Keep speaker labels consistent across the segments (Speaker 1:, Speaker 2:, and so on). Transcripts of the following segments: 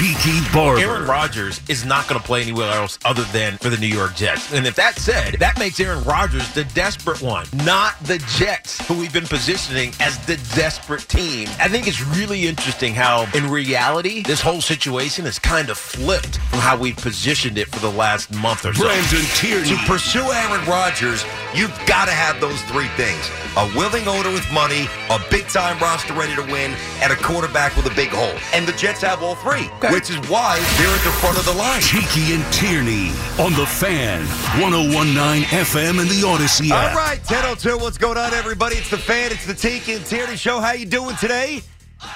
Speaker 1: Tiki Barber.
Speaker 2: Aaron Rodgers is not going to play anywhere else other than for the New York Jets. And if that's said, that makes Aaron Rodgers the desperate one, not the Jets, who we've been positioning as the desperate team. I think it's really interesting how, in reality, this whole situation is kind of flipped from how we've positioned it for the last month or so.
Speaker 1: Brandon Tierney.
Speaker 3: To pursue Aaron Rodgers, you've got to have those three things a willing owner with money, a big time roster ready to win, and a quarterback with a big hole. And the Jets have all three, which is why they're at the front of the line.
Speaker 1: Tiki and Tierney on the fan. 1019 FM and the Audacy app.
Speaker 3: All right, 1002, what's going on, everybody? It's the fan, it's the Tiki and Tierney show. How you doing today?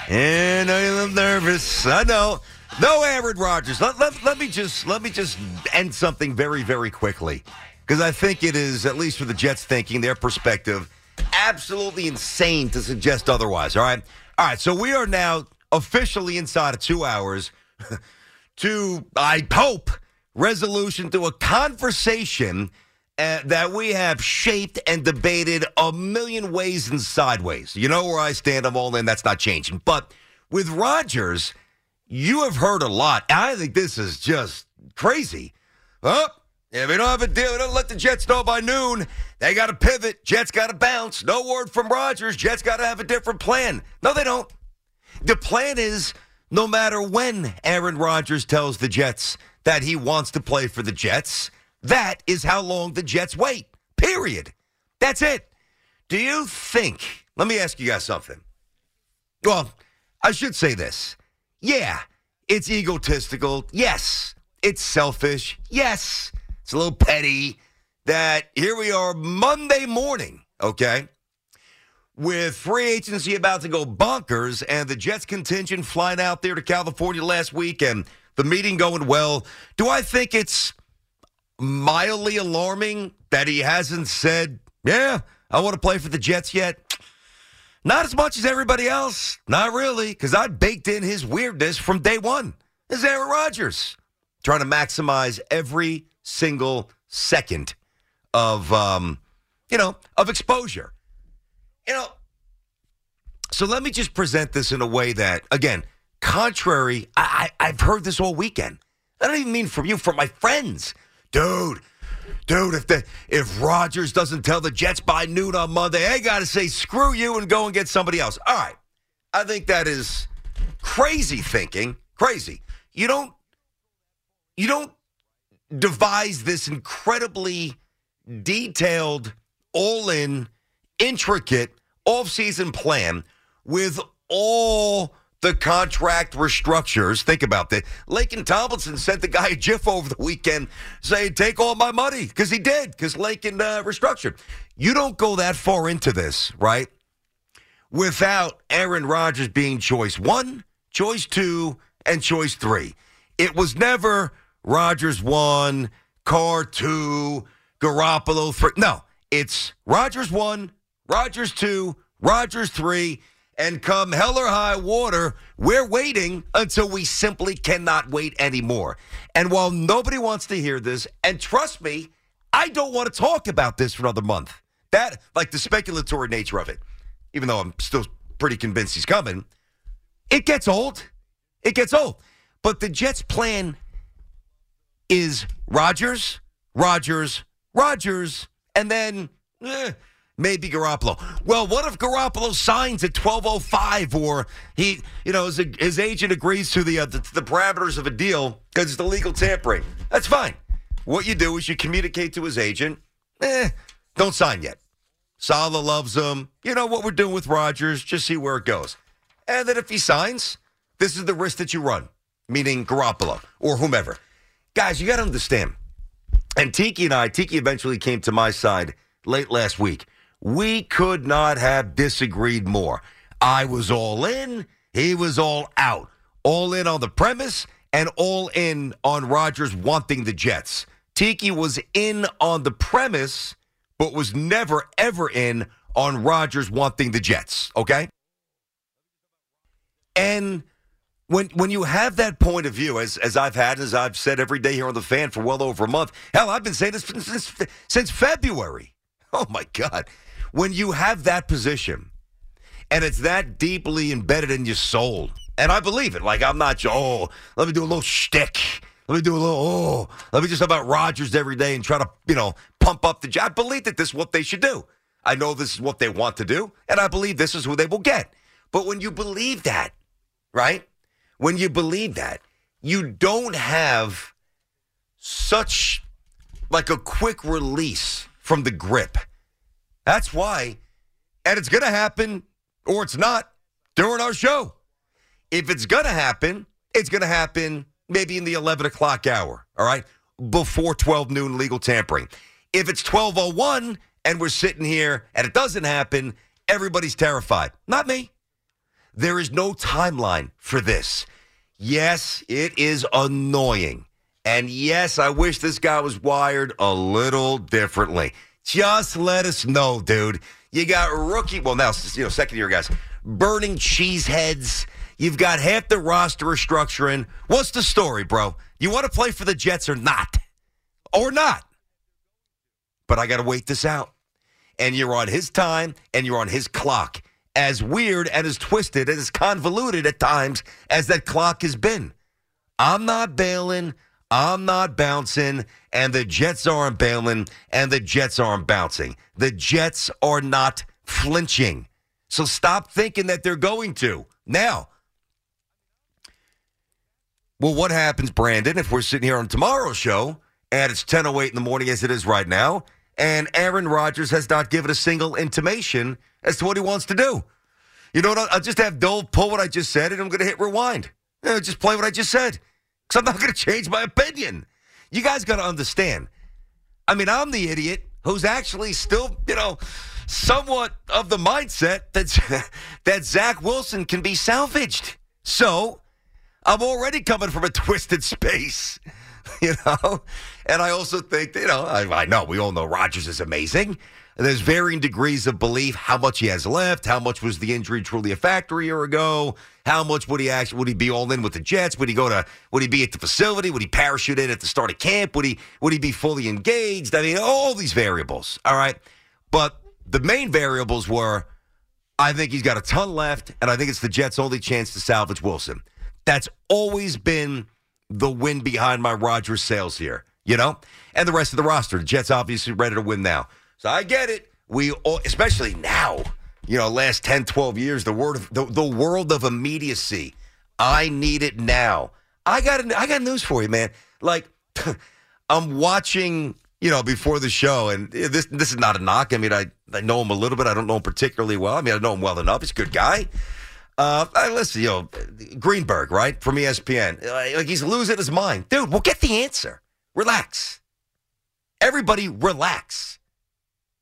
Speaker 3: And I'm nervous. I know. No Aaron Rodgers. Let, let, let me just let me just end something very, very quickly. Because I think it is, at least for the Jets thinking, their perspective, absolutely insane to suggest otherwise. All right. All right. So we are now officially inside of two hours to, I hope, resolution to a conversation uh, that we have shaped and debated a million ways and sideways. You know where I stand. I'm all in. That's not changing. But with Rodgers, you have heard a lot. I think this is just crazy. Oh, if we don't have a deal, we don't let the Jets know by noon. They got to pivot. Jets got to bounce. No word from Rodgers. Jets got to have a different plan. No, they don't. The plan is no matter when Aaron Rodgers tells the Jets that he wants to play for the Jets, that is how long the Jets wait. Period. That's it. Do you think? Let me ask you guys something. Well, I should say this. Yeah, it's egotistical. Yes, it's selfish. Yes, it's a little petty that here we are Monday morning, okay? With free agency about to go bonkers and the Jets contingent flying out there to California last week and the meeting going well. Do I think it's mildly alarming that he hasn't said, yeah, I want to play for the Jets yet? Not as much as everybody else. Not really, because I baked in his weirdness from day one. This is Aaron Rodgers trying to maximize every single second of, um, you know, of exposure. You know, so let me just present this in a way that, again, contrary, I, I, I've heard this all weekend. I don't even mean from you, from my friends. Dude, dude, if the if Rodgers doesn't tell the Jets by noon on Monday, I gotta say screw you and go and get somebody else. All right. I think that is crazy thinking. Crazy. You don't you don't devise this incredibly detailed, all in, intricate off-season plan with all the contract restructures. Think about that. Laken Tomlinson sent the guy a GIF over the weekend saying, "Take all my money," because he did, because Laken uh, restructured. You don't go that far into this, right? Without Aaron Rodgers being choice one, choice two, and choice three. It was never Rodgers one, Carr two, Garoppolo three. No, it's Rodgers one, Rodgers two, Rodgers three, And come hell or high water, we're waiting until we simply cannot wait anymore. And while nobody wants to hear this, and trust me, I don't want to talk about this for another month. That, like the speculatory nature of it, even though I'm still pretty convinced he's coming, it gets old. It gets old. But the Jets' plan is Rodgers, Rodgers, Rodgers, and then eh, maybe Garoppolo. Well, what if Garoppolo signs at 12:05 or he, you know, his, his agent agrees to the, uh, the the parameters of a deal because it's illegal tampering? That's fine. What you do is you communicate to his agent, eh, don't sign yet. Saleh loves him. You know what we're doing with Rodgers. just see where it goes. And then if he signs, this is the risk that you run, meaning Garoppolo or whomever. Guys, you got to understand. And Tiki and I, Tiki eventually came to my side late last week. We could not have disagreed more. I was all in, he was all out. All in on the premise and all in on Rodgers wanting the Jets. Tiki was in on the premise, but was never, ever in on Rodgers wanting the Jets, okay? And when when you have that point of view, as as I've had, as I've said every day here on the fan for well over a month, hell, I've been saying this since since February. Oh my God, when you have that position, and it's that deeply embedded in your soul, and I believe it. Like I'm not, oh, let me do a little shtick. Let me do a little, oh, let me just talk about Rodgers every day and try to, you know, pump up the job. I believe that this is what they should do. I know this is what they want to do, and I believe this is who they will get. But when you believe that, right? When you believe that, you don't have such like a quick release from the grip. That's why, and it's going to happen or it's not during our show. If it's going to happen, it's going to happen maybe in the 11 o'clock hour, all right? Before 12 noon legal tampering. If it's 1201 and we're sitting here and it doesn't happen, everybody's terrified. Not me. There is no timeline for this. Yes, it is annoying. And yes, I wish this guy was wired a little differently. Just let us know, dude. You got rookie, well, now, you know, second year guys, burning cheese heads. You've got half the roster restructuring. What's the story, bro? You want to play for the Jets or not? Or not? But I got to wait this out. And you're on his time and you're on his clock. As weird and as twisted and as convoluted at times as that clock has been. I'm not bailing. I'm not bouncing, and the Jets aren't bailing, and the Jets aren't bouncing. The Jets are not flinching. So stop thinking that they're going to. Now, well, what happens, Brandon, if we're sitting here on tomorrow's show and it's 10.08 in the morning as it is right now, and Aaron Rodgers has not given a single intimation as to what he wants to do? You know what? I'll just have Dole pull what I just said, and I'm going to hit rewind. You just play what I just said. Because I'm not going to change my opinion. You guys got to understand. I mean, I'm the idiot who's actually still, you know, somewhat of the mindset that, that Zach Wilson can be salvaged. So I'm already coming from a twisted space, you know? And I also think, you know, I, I know we all know Rodgers is amazing. There's varying degrees of belief how much he has left, how much was the injury truly a factor a year ago, how much would he actually would he be all in with the Jets? Would he go to would he be at the facility? Would he parachute in at the start of camp? Would he would he be fully engaged? I mean, all these variables. All right. But the main variables were I think he's got a ton left, and I think it's the Jets' only chance to salvage Wilson. That's always been the wind behind my Rodgers sales here, you know? And the rest of the roster. The Jets obviously ready to win now. So I get it. We all, especially now, you know, last 10, 12 years, the word of, the, the world of immediacy. I need it now. I got I got news for you, man. Like I'm watching, you know, before the show, and this this is not a knock. I mean, I, I know him a little bit. I don't know him particularly well. I mean, I know him well enough. He's a good guy. Uh, I listen, you know, Greenberg, right from ESPN. Like he's losing his mind, dude. We'll get the answer. Relax. Everybody, relax.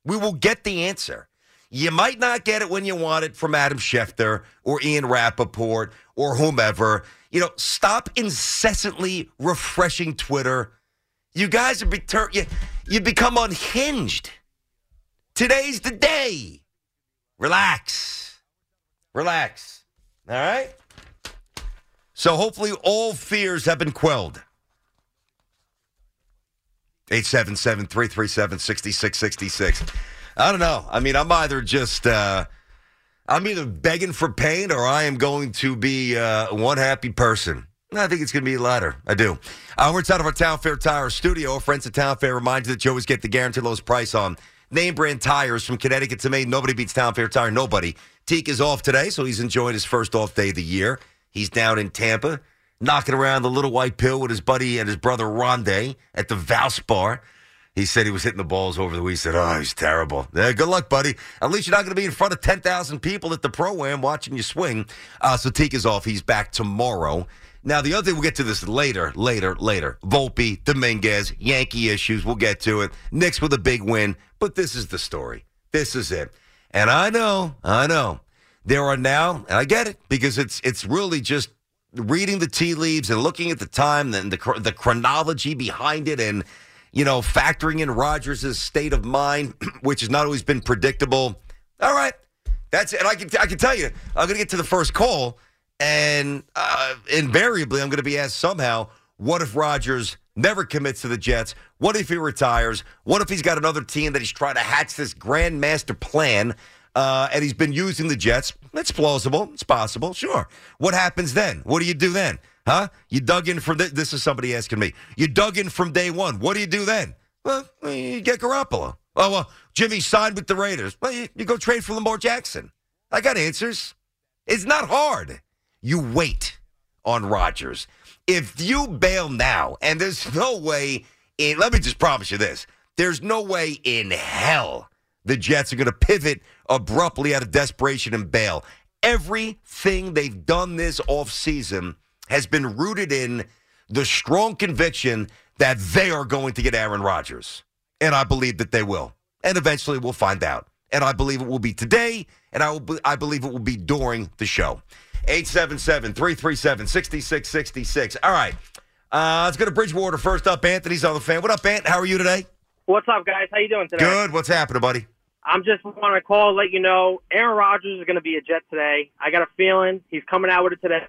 Speaker 3: We will get the answer. You might not get it when you want it from Adam Schefter or Ian Rapoport or whomever. You know, stop incessantly refreshing Twitter. You guys have become, you, you become unhinged. Today's the day. Relax. Relax. All right? So hopefully all fears have been quelled. 877 337 6666. I don't know. I mean, I'm either just, uh, I'm either begging for pain or I am going to be uh, one happy person. I think it's going to be the latter. I do. Uh, we're inside of our Town Fair Tire studio. Friends at Town Fair remind you that you always get the guaranteed lowest price on name brand tires from Connecticut to Maine. Nobody beats Town Fair Tire. Nobody. Teak is off today, so he's enjoying his first off day of the year. He's down in Tampa, knocking around the little white pill with his buddy and his brother Rondé at the Valspar. He said he was hitting the balls over the week. He said, "Oh, he's terrible." Yeah, good luck, buddy. At least you're not going to be in front of ten thousand people at the pro am watching you swing. Uh, so Teak is off. He's back tomorrow. Now the other thing we'll get to this later, later, later. Volpe, Dominguez, Yankee issues. We'll get to it. Knicks with a big win, but this is the story. This is it. And I know, I know, there are now, and I get it because it's it's really just reading the tea leaves and looking at the time and the the chronology behind it and you know, factoring in Rodgers' state of mind, which has not always been predictable. All right, that's it. And I can I can tell you, I'm going to get to the first call, and uh, invariably, I'm going to be asked somehow, what if Rodgers? never commits to the Jets? What if he retires? What if he's got another team that he's trying to hatch this grand master plan? Uh, and he's been using the Jets. It's plausible. It's possible. Sure. What happens then? What do you do then? Huh? You dug in from th- this is somebody asking me. You dug in from day one. What do you do then? Well, you get Garoppolo. Oh well, Jimmy signed with the Raiders. Well, you, you go trade for Lamar Jackson. I got answers. It's not hard. You wait on Rodgers. If you bail now, and there's no way in let me just promise you this. There's no way in hell the Jets are going to pivot abruptly out of desperation and bail. Everything they've done this offseason has been rooted in the strong conviction that they are going to get Aaron Rodgers. And I believe that they will. And eventually we'll find out. And I believe it will be today, and I, will be, I believe it will be during the show. 877 337 6666. All right. Uh, let's go to Bridgewater first up. Anthony's on the fan. What up, Ant? How are you today?
Speaker 4: What's up, guys? How you doing today?
Speaker 3: Good. What's happening, buddy?
Speaker 4: I'm just want to call, let you know, Aaron Rodgers is going to be a Jet today. I got a feeling he's coming out with it today.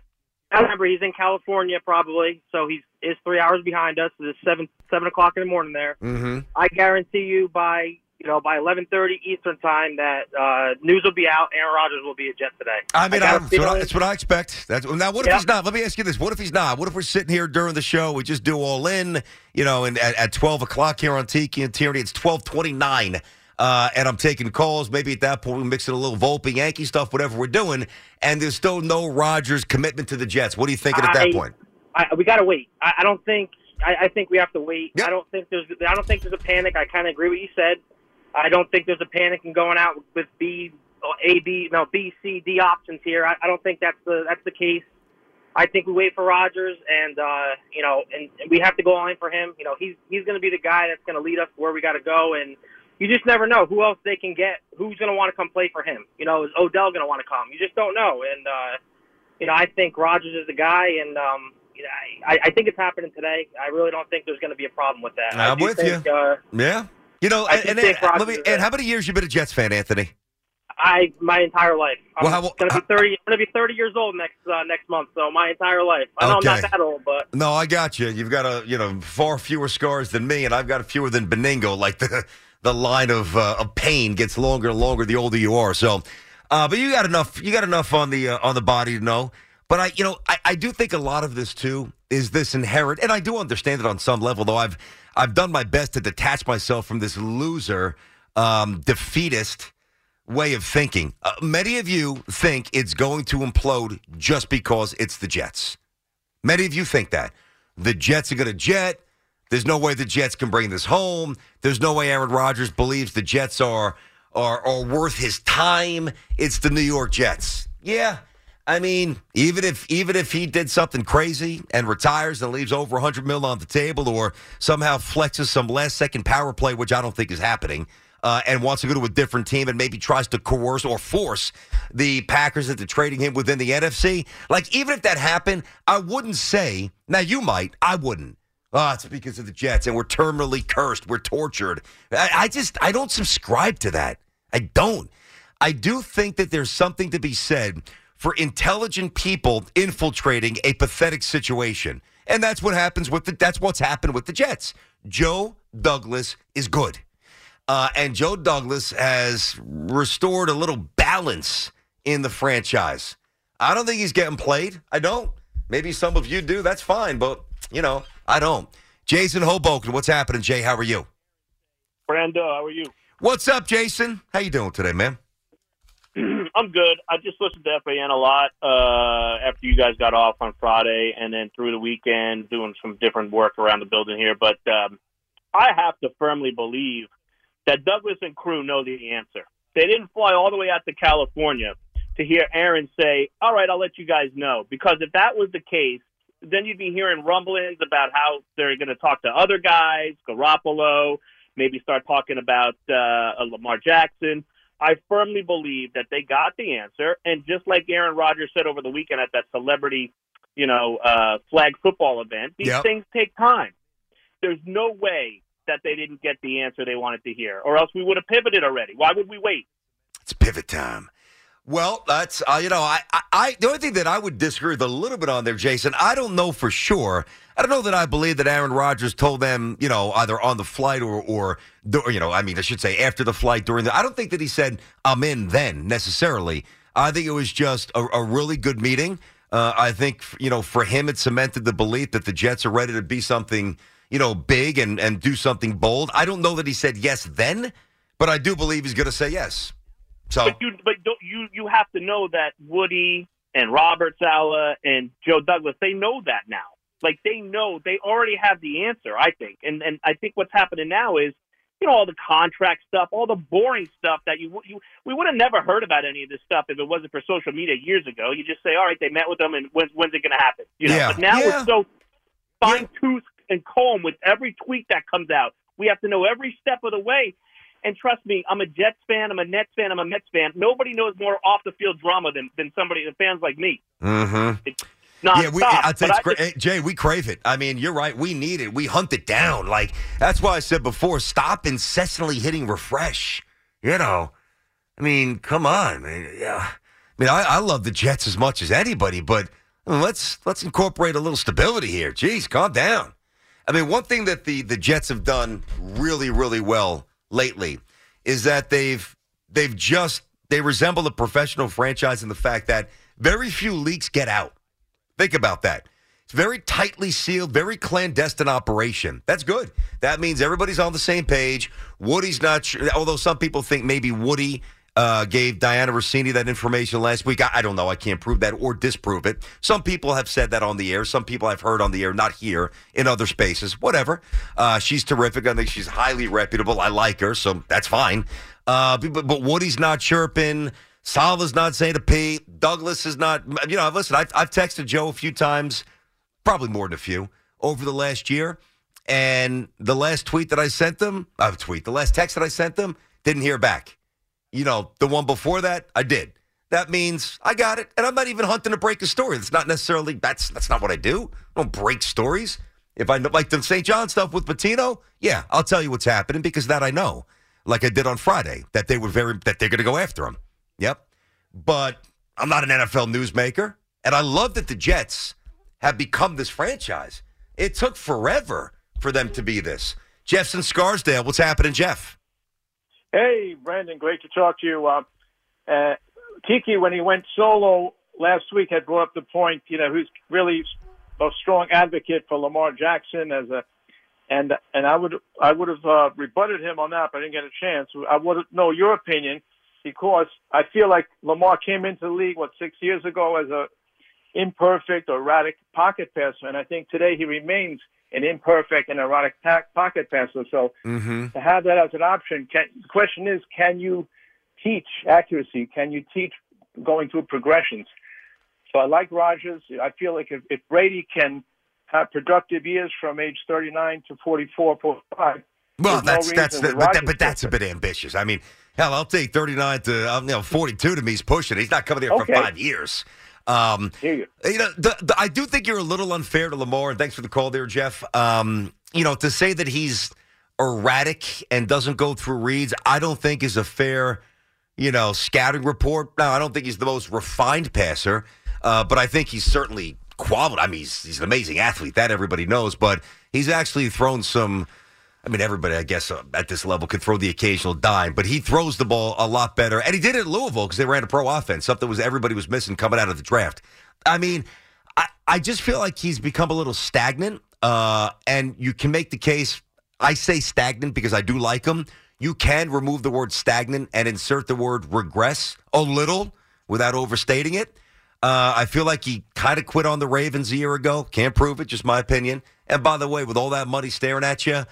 Speaker 4: I remember he's in California probably, so he's is three hours behind us. It's seven seven o'clock in the morning there.
Speaker 3: Mm-hmm.
Speaker 4: I guarantee you by you know by eleven thirty Eastern time that uh, news will be out. Aaron Rodgers will be a Jet today.
Speaker 3: I mean, I, that's, what I, what I expect. That's, now, what if
Speaker 4: Yeah.
Speaker 3: he's not? Let me ask you this: What if he's not? What if we're sitting here during the show? We just do all in, you know, and at, at twelve o'clock here on Tiki and Tierney, it's twelve twenty nine. Uh, and I'm taking calls. Maybe at that point we mix in a little Volpe Yankee stuff, whatever we're doing. And there's still no Rodgers commitment to the Jets. What are you thinking at that point?
Speaker 4: I, we got to wait. I, I don't think. I, I think we have to wait.
Speaker 3: Yep.
Speaker 4: I don't think there's. I don't think there's a panic. I kind of agree with what you said. I don't think there's a panic in going out with B, A, B, no B, C, D options here. I, I don't think that's the that's the case. I think we wait for Rodgers, and uh, you know, and, and we have to go all in for him. You know, he's he's going to be the guy that's going to lead us where we got to go, and you just never know who else they can get. Who's going to want to come play for him? You know, is Odell going to want to come? You just don't know, and uh, you know, I think Rodgers is the guy, and um, you know, I, I think it's happening today. I really don't think there's going to be a problem with that.
Speaker 3: I'm with
Speaker 4: think,
Speaker 3: you.
Speaker 4: Uh,
Speaker 3: Yeah. You know,
Speaker 4: I
Speaker 3: and, and, and let me. And how many years you been a Jets fan, Anthony?
Speaker 4: I my entire life. I'm
Speaker 3: Well, how-
Speaker 4: going to be thirty. I'm going to be thirty years old next uh, next month. So my entire life. I know I'm not that old, but
Speaker 3: No, I got you. You've got a you know far fewer scars than me, and I've got fewer than Beningo. Like the the line of uh, of pain gets longer and longer the older you are. So, uh, but you got enough. You got enough on the uh, on the body to know. But I, you know, I, I do think a lot of this too is this inherent, and I do understand it on some level. Though I've I've done my best to detach myself from this loser, um, defeatist way of thinking. Uh, many of you think it's going to implode just because it's the Jets. Many of you think that. The Jets are going to jet. There's no way the Jets can bring this home. There's no way Aaron Rodgers believes the Jets are are, are worth his time. It's the New York Jets. Yeah. I mean, even if even if he did something crazy and retires and leaves over 100 mil on the table or somehow flexes some last second power play, which I don't think is happening, uh, and wants to go to a different team and maybe tries to coerce or force the Packers into trading him within the NFC. Like, even if that happened, I wouldn't say, now you might, I wouldn't. Oh, it's because of the Jets and we're terminally cursed. We're tortured. I, I just, I don't subscribe to that. I don't. I do think that there's something to be said for intelligent people infiltrating a pathetic situation. And that's what happens with the that's what's happened with the Jets. Joe Douglas is good. Uh, and Joe Douglas has restored a little balance in the franchise. I don't think he's getting played. I don't. Maybe some of you do. That's fine, but you know, I don't. Jason Hoboken, what's happening, Jay? How are you?
Speaker 5: Brando, how are you?
Speaker 3: What's up, Jason? How you doing today, man?
Speaker 5: I'm good. I just listened to FAN a lot uh, after you guys got off on Friday, and then through the weekend doing some different work around the building here. But um, I have to firmly believe that Douglas and crew know the answer. They didn't fly all the way out to California to hear Aaron say, "All right, I'll let you guys know," because if that was the case, then you'd be hearing rumblings about how they're going to talk to other guys, Garoppolo, maybe start talking about uh, Lamar Jackson. I firmly believe that they got the answer, and just like Aaron Rodgers said over the weekend at that celebrity, you know, uh, flag football event, these
Speaker 3: Yep.
Speaker 5: things take time. There's no way that they didn't get the answer they wanted to hear, or else we would have pivoted already. Why would we wait?
Speaker 3: It's pivot time. Well, that's uh, you know, I, I, I, the only thing that I would disagree with a little bit on there, Jason. I don't know for sure. I don't know that I believe that Aaron Rodgers told them, you know, either on the flight or, or, you know, I mean, I should say after the flight during the. I don't think that he said I'm in then necessarily. I think it was just a, a really good meeting. Uh, I think you know, for him, it cemented the belief that the Jets are ready to be something, you know, big and and do something bold. I don't know that he said yes then, but I do believe he's going to say yes. So
Speaker 5: But you, but don't, you, you have to know that Woody and Robert Saleh and Joe Douglas, they know that now. Like they know, they already have the answer. I think, and and I think what's happening now is, you know, all the contract stuff, all the boring stuff that you you we would have never heard about any of this stuff if it wasn't for social media years ago. You just say, all right, they met with them, and when's when's it going to happen? You know.
Speaker 3: Yeah.
Speaker 5: But now
Speaker 3: Yeah.
Speaker 5: it's so fine tooth and comb with every tweet that comes out. We have to know every step of the way. And trust me, I'm a Jets fan, I'm a Nets fan, I'm a Mets fan. Nobody knows more off the field drama than, than somebody, than fans like me.
Speaker 3: Mm-hmm.
Speaker 5: Not
Speaker 3: yeah, we,
Speaker 5: stop,
Speaker 3: I tell you,
Speaker 5: but
Speaker 3: it's
Speaker 5: just-
Speaker 3: Jay, we crave it. I mean, you're right. We need it. We hunt it down. Like that's why I said before. Stop incessantly hitting refresh. You know, I mean, come on, man. Yeah, I mean, I, I love the Jets as much as anybody, but let's let's incorporate a little stability here. Jeez, calm down. I mean, one thing that the the Jets have done really, really well lately is that they've they've just they resemble a professional franchise in the fact that very few leaks get out. Think about that. It's very tightly sealed, very clandestine operation. That's good. That means everybody's on the same page. Woody's not sure, although some people think maybe Woody uh, gave Dianna Russini that information last week. I, I don't know. I can't prove that or disprove it. Some people have said that on the air. Some people I've heard on the air, not here, in other spaces. Whatever. Uh, she's terrific. I think she's highly reputable. I like her, so that's fine. Uh, but, but Woody's not chirping. Salva's not saying a P. Douglas is not. You know, listen, I've, I've texted Joe a few times, probably more than a few, over the last year. And the last tweet that I sent them, uh, tweet, the last text that I sent them, didn't hear back. You know, the one before that, I did. That means I got it, and I'm not even hunting to break a story. That's not necessarily that's that's not what I do. I don't break stories. If I like the St. John stuff with Pitino, yeah, I'll tell you what's happening because that I know, like I did on Friday, that they were very that they're going to go after him. Yep, but I'm not an NFL newsmaker, and I love that the Jets have become this franchise. It took forever for them to be this. Jeff's in Scarsdale. What's happening, Jeff?
Speaker 6: Hey, Brandon, great to talk to you. Uh, uh, Tiki, when he went solo last week, had brought up the point, you know, who's really a strong advocate for Lamar Jackson as a, and and I would I would have uh, rebutted him on that, but I didn't get a chance. I would know your opinion because I feel like Lamar came into the league what six years ago as a imperfect or erratic pocket passer, and I think today he remains an imperfect and erratic pa- pocket pencil. So
Speaker 3: Mm-hmm.
Speaker 6: to have that as an option, can, the question is, can you teach accuracy? Can you teach going through progressions? So I like Rodgers. I feel like if, if Brady can have productive years from age 39 to 44, 45,
Speaker 3: Well,
Speaker 6: there's no
Speaker 3: that's that's the, but, that, but that's a bit ambitious. I mean, hell, I'll take 39 to um, you know 42 to me. He's pushing. He's not coming here
Speaker 6: Okay.
Speaker 3: for five years. Um,
Speaker 6: you.
Speaker 3: you know, the, the, I do think you're a little unfair to Lamar, and thanks for the call there, Jeff. Um, you know, to say that he's erratic and doesn't go through reads, I don't think is a fair you know, scouting report. Now, I don't think he's the most refined passer, uh, but I think he's certainly quality. I mean, he's, he's an amazing athlete. That everybody knows, but he's actually thrown some. I mean, everybody, I guess, uh, at this level could throw the occasional dime, but he throws the ball a lot better, and he did it at Louisville because they ran a pro offense, something was everybody was missing coming out of the draft. I mean, I, I just feel like he's become a little stagnant, uh, and you can make the case. I say stagnant because I do like him. You can remove the word stagnant and insert the word regress a little without overstating it. Uh, I feel like he kind of quit on the Ravens a year ago. Can't prove it, just my opinion. And by the way, with all that money staring at you,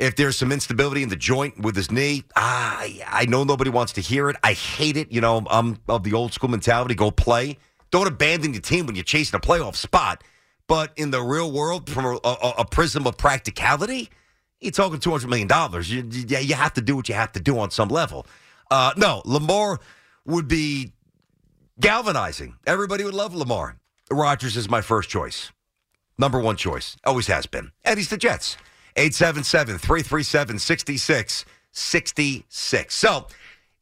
Speaker 3: if there's some instability in the joint with his knee, I, I know nobody wants to hear it. I hate it. You know, I'm of the old school mentality go play. Don't abandon your team when you're chasing a playoff spot. But in the real world, from a, a, a prism of practicality, you're talking $200 million. You, you, you have to do what you have to do on some level. Uh, no, Lamar would be galvanizing. Everybody would love Lamar. Rodgers is my first choice. Number one choice. Always has been. And he's the Jets. 877 337 6666. So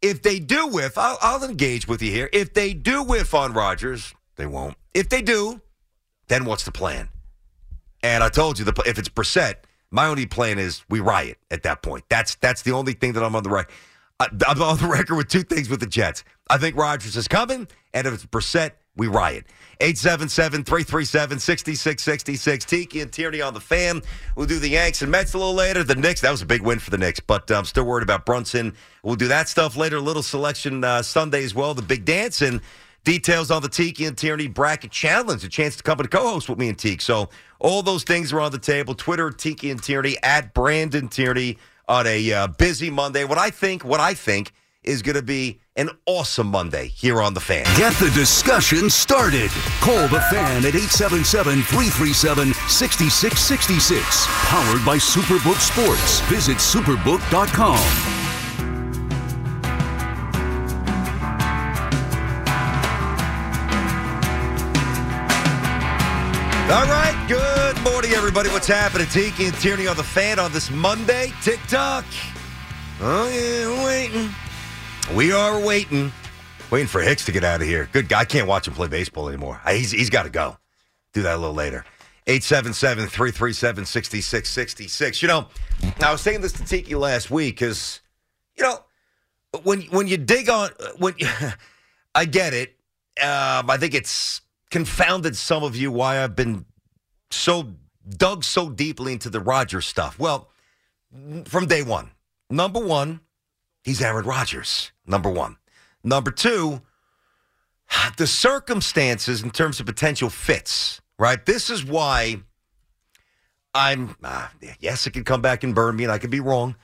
Speaker 3: if they do whiff, I'll, I'll engage with you here. If they do whiff on Rodgers, they won't. If they do, then what's the plan? And I told you, the, if it's Brissett, my only plan is we riot at that point. That's that's the only thing that I'm on the right. Uh, I'm on the record with two things with the Jets. I think Rodgers is coming, and if it's Brissett, we riot. 877-337-6666. Tiki and Tierney on the fan. We'll do the Yanks and Mets a little later. The Knicks, that was a big win for the Knicks, but I'm still worried about Brunson. We'll do that stuff later. A little selection uh, Sunday as well, the big dance, and details on the Tiki and Tierney bracket challenge, a chance to come and co-host with me and Tiki. So all those things are on the table. Twitter, Tiki and Tierney, at Brandon Tierney on a uh, busy Monday. What I think, what I think is going to be an awesome Monday here on The Fan.
Speaker 1: Get the discussion started. Call The Fan at 877-337-6666. Powered by Superbook Sports. Visit superbook.com.
Speaker 3: All right, good morning, everybody. What's happening? Tiki and Tierney on the fan on this Monday. TikTok. Oh, yeah, waiting. We are waiting. Waiting for Hicks to get out of here. Good guy. I can't watch him play baseball anymore. He's, he's got to go. Do that a little later. 877 337 6666. You know, I was saying this to Tiki last week because, you know, when when you dig on, when I get it. Um, I think it's confounded some of you why I've been so dug so deeply into the Rodgers stuff. Well, from day one, number one, he's Aaron Rodgers. Number one. Number two, the circumstances in terms of potential fits, right? This is why I'm, uh, yes, it could come back and burn me, and I could be wrong,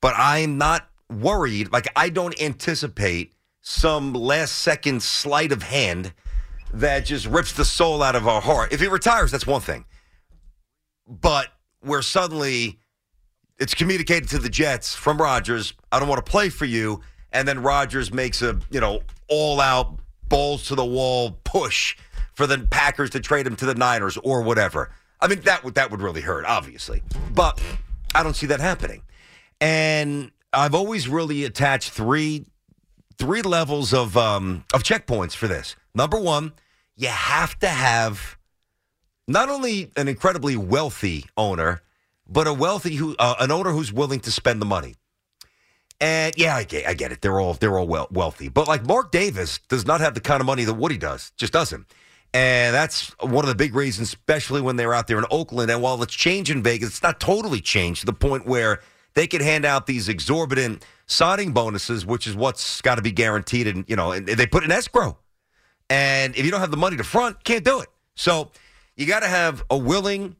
Speaker 3: but I'm not worried. Like, I don't anticipate some last second sleight of hand that just rips the soul out of our heart. If he retires, that's one thing. But where suddenly it's communicated to the Jets from Rodgers, I don't want to play for you, and then Rodgers makes a, you know, all out balls to the wall push for the Packers to trade him to the Niners or whatever. I mean that would that would really hurt, obviously. But I don't see that happening. And I've always really attached three three levels of um, of checkpoints for this. Number one, you have to have not only an incredibly wealthy owner, but a wealthy who uh, an owner who's willing to spend the money. And yeah, I get, I get it. They're all they're all well, wealthy, but like Mark Davis does not have the kind of money that Woody does. Just doesn't. And that's one of the big reasons, especially when they're out there in Oakland. And while it's changed in Vegas, it's not totally changed to the point where they could hand out these exorbitant signing bonuses, which is what's got to be guaranteed. And you know, and they put an escrow. And if you don't have the money to front, can't do it. So you got to have a willing,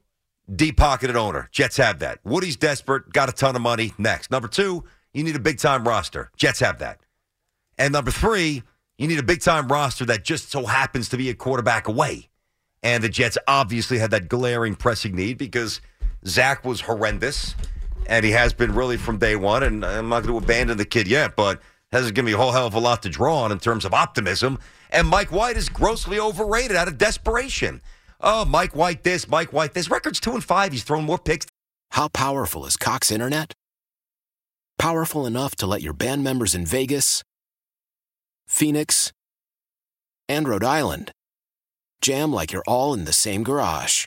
Speaker 3: deep pocketed owner. Jets have that. Woody's desperate, got a ton of money. Next. Number two, you need a big time roster. Jets have that. And number three, you need a big time roster that just so happens to be a quarterback away. And the Jets obviously had that glaring pressing need because Zach was horrendous. And he has been really from day one. And I'm not going to abandon the kid yet, but hasn't given me a whole hell of a lot to draw on in terms of optimism. And Mike White is grossly overrated out of desperation. Oh, Mike White this, Mike White this. Record's two and five. He's thrown more picks.
Speaker 7: How powerful is Cox Internet? Powerful enough to let your band members in Vegas, Phoenix, and Rhode Island. Jam like you're all in the same garage.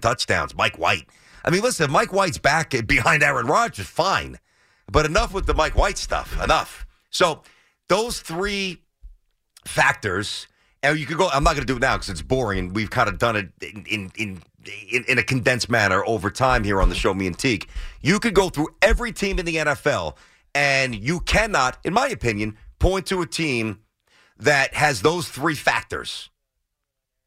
Speaker 3: Touchdowns. Mike White. I mean, listen, Mike White's back behind Aaron Rodgers, fine. But enough with the Mike White stuff. Enough. So those three factors, and you could go. I'm not going to do it now because it's boring, and we've kind of done it in in, in in a condensed manner over time here on the show. Me and Teak. You could go through every team in the NFL, and you cannot, in my opinion, point to a team that has those three factors.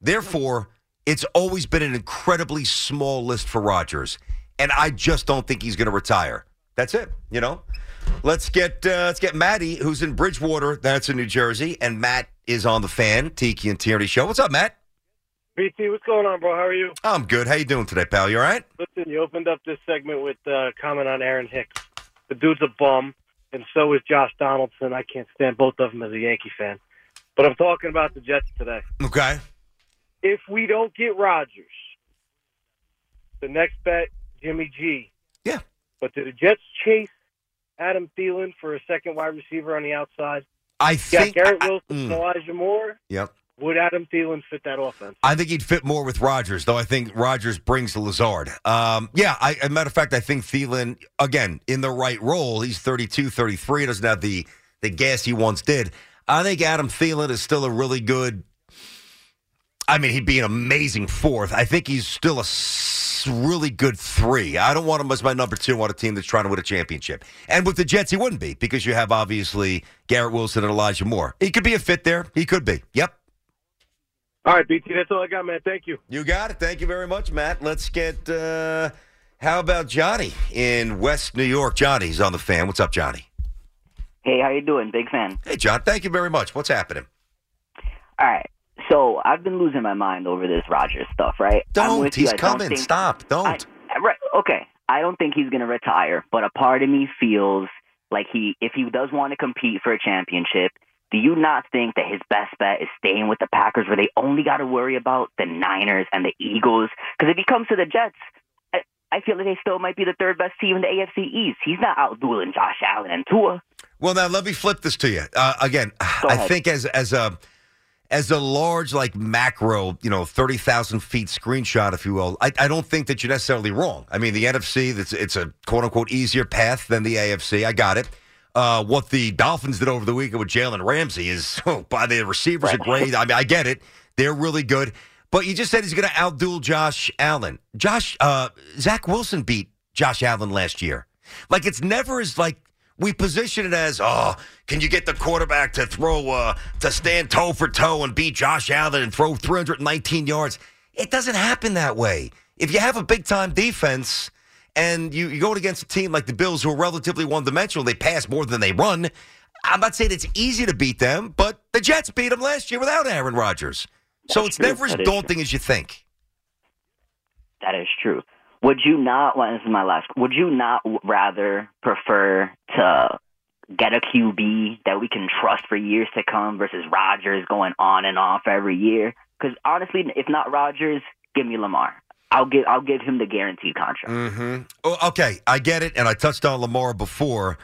Speaker 3: Therefore, it's always been an incredibly small list for Rodgers, and I just don't think he's going to retire. That's it. You know. Let's get uh, let's get Matty, who's in Bridgewater. That's in New Jersey, and Matt is on the fan Tiki and Tierney show. What's up, Matt?
Speaker 8: BT, what's going on, bro? How are you?
Speaker 3: I'm good. How you doing today, pal? You all right?
Speaker 8: Listen, you opened up this segment with uh, comment on Aaron Hicks. The dude's a bum, and so is Josh Donaldson. I can't stand both of them as a Yankee fan. But I'm talking about the Jets today.
Speaker 3: Okay.
Speaker 8: If we don't get Rodgers, the next bet, Jimmy G.
Speaker 3: Yeah.
Speaker 8: But do the Jets chase Adam Thielen for a second wide receiver on the outside?
Speaker 3: I think.
Speaker 8: got Garrett
Speaker 3: I- I-
Speaker 8: Wilson,
Speaker 3: mm.
Speaker 8: Elijah Moore.
Speaker 3: Yep.
Speaker 8: Would Adam Thielen fit that offense?
Speaker 3: I think he'd fit more with Rodgers, though. I think Rodgers brings the Lazard. Um, yeah, I, as a matter of fact, I think Thielen, again, in the right role, he's 32, 33, doesn't have the, the gas he once did. I think Adam Thielen is still a really good, I mean, he'd be an amazing fourth. I think he's still a really good three. I don't want him as my number two on a team that's trying to win a championship. And with the Jets, he wouldn't be because you have obviously Garrett Wilson and Elijah Moore. He could be a fit there. He could be. Yep.
Speaker 8: All right, BT, that's all I got, man. Thank you.
Speaker 3: You got it. Thank you very much, Matt. Let's get. Uh, how about Johnny in West New York? Johnny's on the fan. What's up, Johnny?
Speaker 9: Hey, how you doing? Big fan.
Speaker 3: Hey, John. Thank you very much. What's happening?
Speaker 9: All right. So I've been losing my mind over this Rodgers stuff, right?
Speaker 3: Don't.
Speaker 9: you.
Speaker 3: He's
Speaker 9: don't
Speaker 3: coming.
Speaker 9: think-
Speaker 3: Stop. Don't.
Speaker 9: I- right. Okay. I don't think he's going to retire, but a part of me feels like he, if he does want to compete for a championship, do you not think that his best bet is staying with the Packers, where they only got to worry about the Niners and the Eagles? Because if he comes to the Jets, I, I feel like they still might be the third best team in the AFC East. He's not outdueling Josh Allen and Tua.
Speaker 3: Well, now let me flip this to you. Uh, again, I think as as a as a large like macro, you know, thirty thousand feet screenshot, if you will. I, I don't think that you're necessarily wrong. I mean, the NFC, that's it's a quote unquote easier path than the AFC. I got it. Uh, what the Dolphins did over the weekend with Jalen Ramsey is, oh, by the receivers are great. I mean, I get it; they're really good. But you just said he's going to outduel Josh Allen. Josh, uh, Zach Wilson beat Josh Allen last year. Like it's never as like we position it as, oh, can you get the quarterback to throw uh, to stand toe for toe and beat Josh Allen and throw 319 yards? It doesn't happen that way. If you have a big time defense and you, you go against a team like the Bills who are relatively one dimensional. They pass more than they run. I'm not saying it's easy to beat them, but the Jets beat them last year without Aaron Rodgers. So
Speaker 9: That's
Speaker 3: it's
Speaker 9: true.
Speaker 3: never as
Speaker 9: That
Speaker 3: daunting as you think.
Speaker 9: That is true. Would you not? Well, this is my last. Would you not rather prefer to get a QB that we can trust for years to come versus Rodgers going on and off every year? Because honestly, if not Rodgers, give me Lamar. I'll give I'll give him the guaranteed contract.
Speaker 3: Mm-hmm. Oh, okay, I get it, and I touched on Lamar before.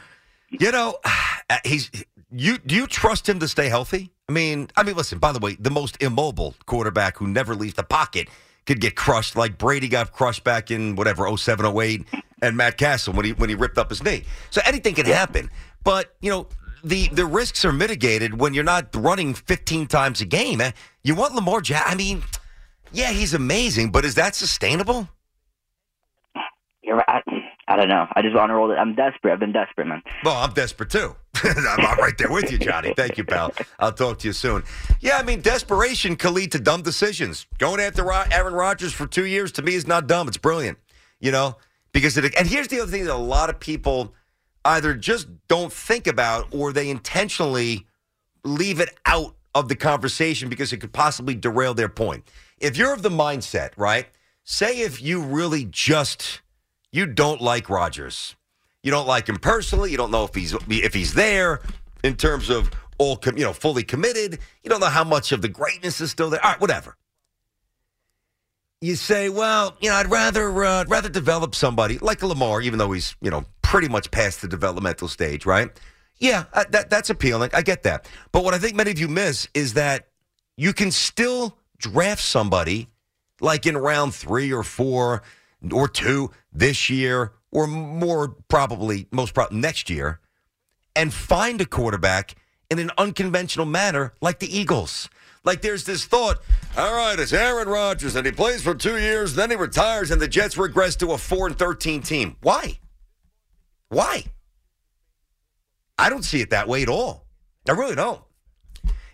Speaker 3: You know, he's you. Do you trust him to stay healthy? I mean, I mean, listen. By the way, the most immobile quarterback who never leaves the pocket could get crushed, like Brady got crushed back in whatever 07, 08, and Matt Cassel when he when he ripped up his knee. So anything can happen. But you know, the the risks are mitigated when you're not running 15 times a game. Eh, You want Lamar Jack? I mean, yeah, he's amazing, but is that sustainable?
Speaker 9: You're right. I, don't know. I just want to roll it. I'm desperate. I've been desperate, man.
Speaker 3: Well, I'm desperate too. I'm I'm right there with you, Johnny. Thank you, pal. I'll talk to you soon. Yeah, I mean, desperation can lead to dumb decisions. Going after Aaron Rodgers for two years to me is not dumb. It's brilliant, you know, because it. And here's the other thing that a lot of people either just don't think about or they intentionally leave it out of the conversation because it could possibly derail their point. If you're of the mindset, right? Say if you really just you don't like Rodgers. You don't like him personally. You don't know if he's if he's there in terms of all you know fully committed. You don't know how much of the greatness is still there. All right, whatever. You say, well, you know, I'd rather uh, rather develop somebody like Lamar, even though he's you know pretty much past the developmental stage, right? Yeah, uh, that that's appealing. I get that. But what I think many of you miss is that you can still draft somebody like in round three or four or two this year, or more probably, most probably next year, and find a quarterback in an unconventional manner like the Eagles. Like there's this thought, all right, it's Aaron Rodgers, and he plays for two years, then he retires, and the Jets regress to a four and thirteen team. Why? Why? I don't see it that way at all. I really don't.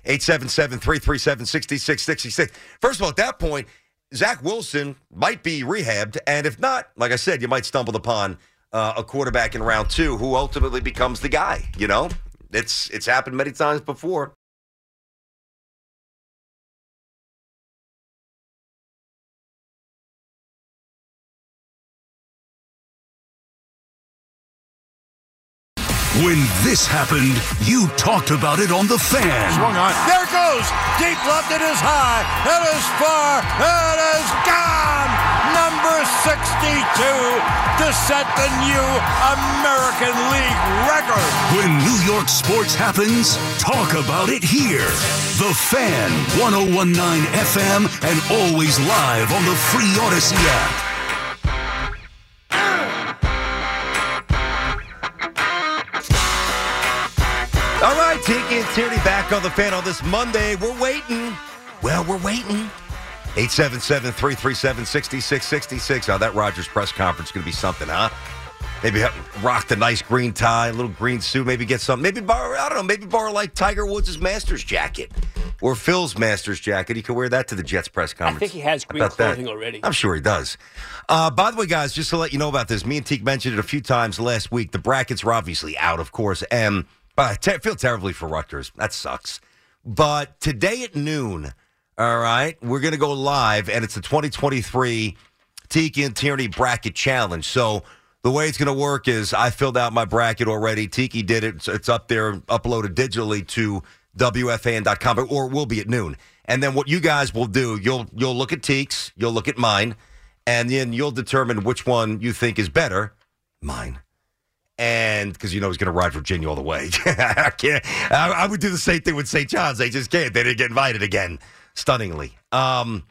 Speaker 3: 877-337-6666. First of all, at that point, Zach Wilson might be rehabbed, and if not, like I said, you might stumble upon uh, a quarterback in round two who ultimately becomes the guy. You know, it's it's happened many times before.
Speaker 1: When this happened, you talked about it on The Fan.
Speaker 10: Swung on. There it goes. Deep left. It is high. It is far. It is gone. Number 62 to set the new American League record.
Speaker 1: When New York sports happens, talk about it here. The Fan, 1019 FM, and always live on the free Audacy app.
Speaker 3: All right, Tiki and Tierney back on the fan on this Monday. We're waiting. Well, we're waiting. 877-337-6666. Oh, that Rodgers press conference is going to be something, huh? Maybe rock the nice green tie, a little green suit, maybe get something. Maybe borrow, I don't know, maybe borrow like Tiger Woods' Masters jacket or Phil's Masters jacket. He could wear that to the Jets press conference.
Speaker 11: I think he has green
Speaker 3: about that?
Speaker 11: clothing already.
Speaker 3: I'm sure he does. Uh, by the way, guys, just to let you know about this, me and Teak mentioned it a few times last week. The brackets were obviously out, of course, and I feel terribly for Rutgers. That sucks. But today at noon, all right, we're going to go live, and it's the 2023 Tiki and Tierney Bracket Challenge. So the way it's going to work is I filled out my bracket already. Tiki did it. It's, it's up there, uploaded digitally to WFAN.com, or it will be at noon. And then what you guys will do, you'll you'll look at Teek's, you'll look at mine, and then you'll determine which one you think is better. Mine. And because you know he's going to ride Virginia all the way. I can't. I, I would do the same thing with St. John's. They just can't. They didn't get invited again, stunningly. Um,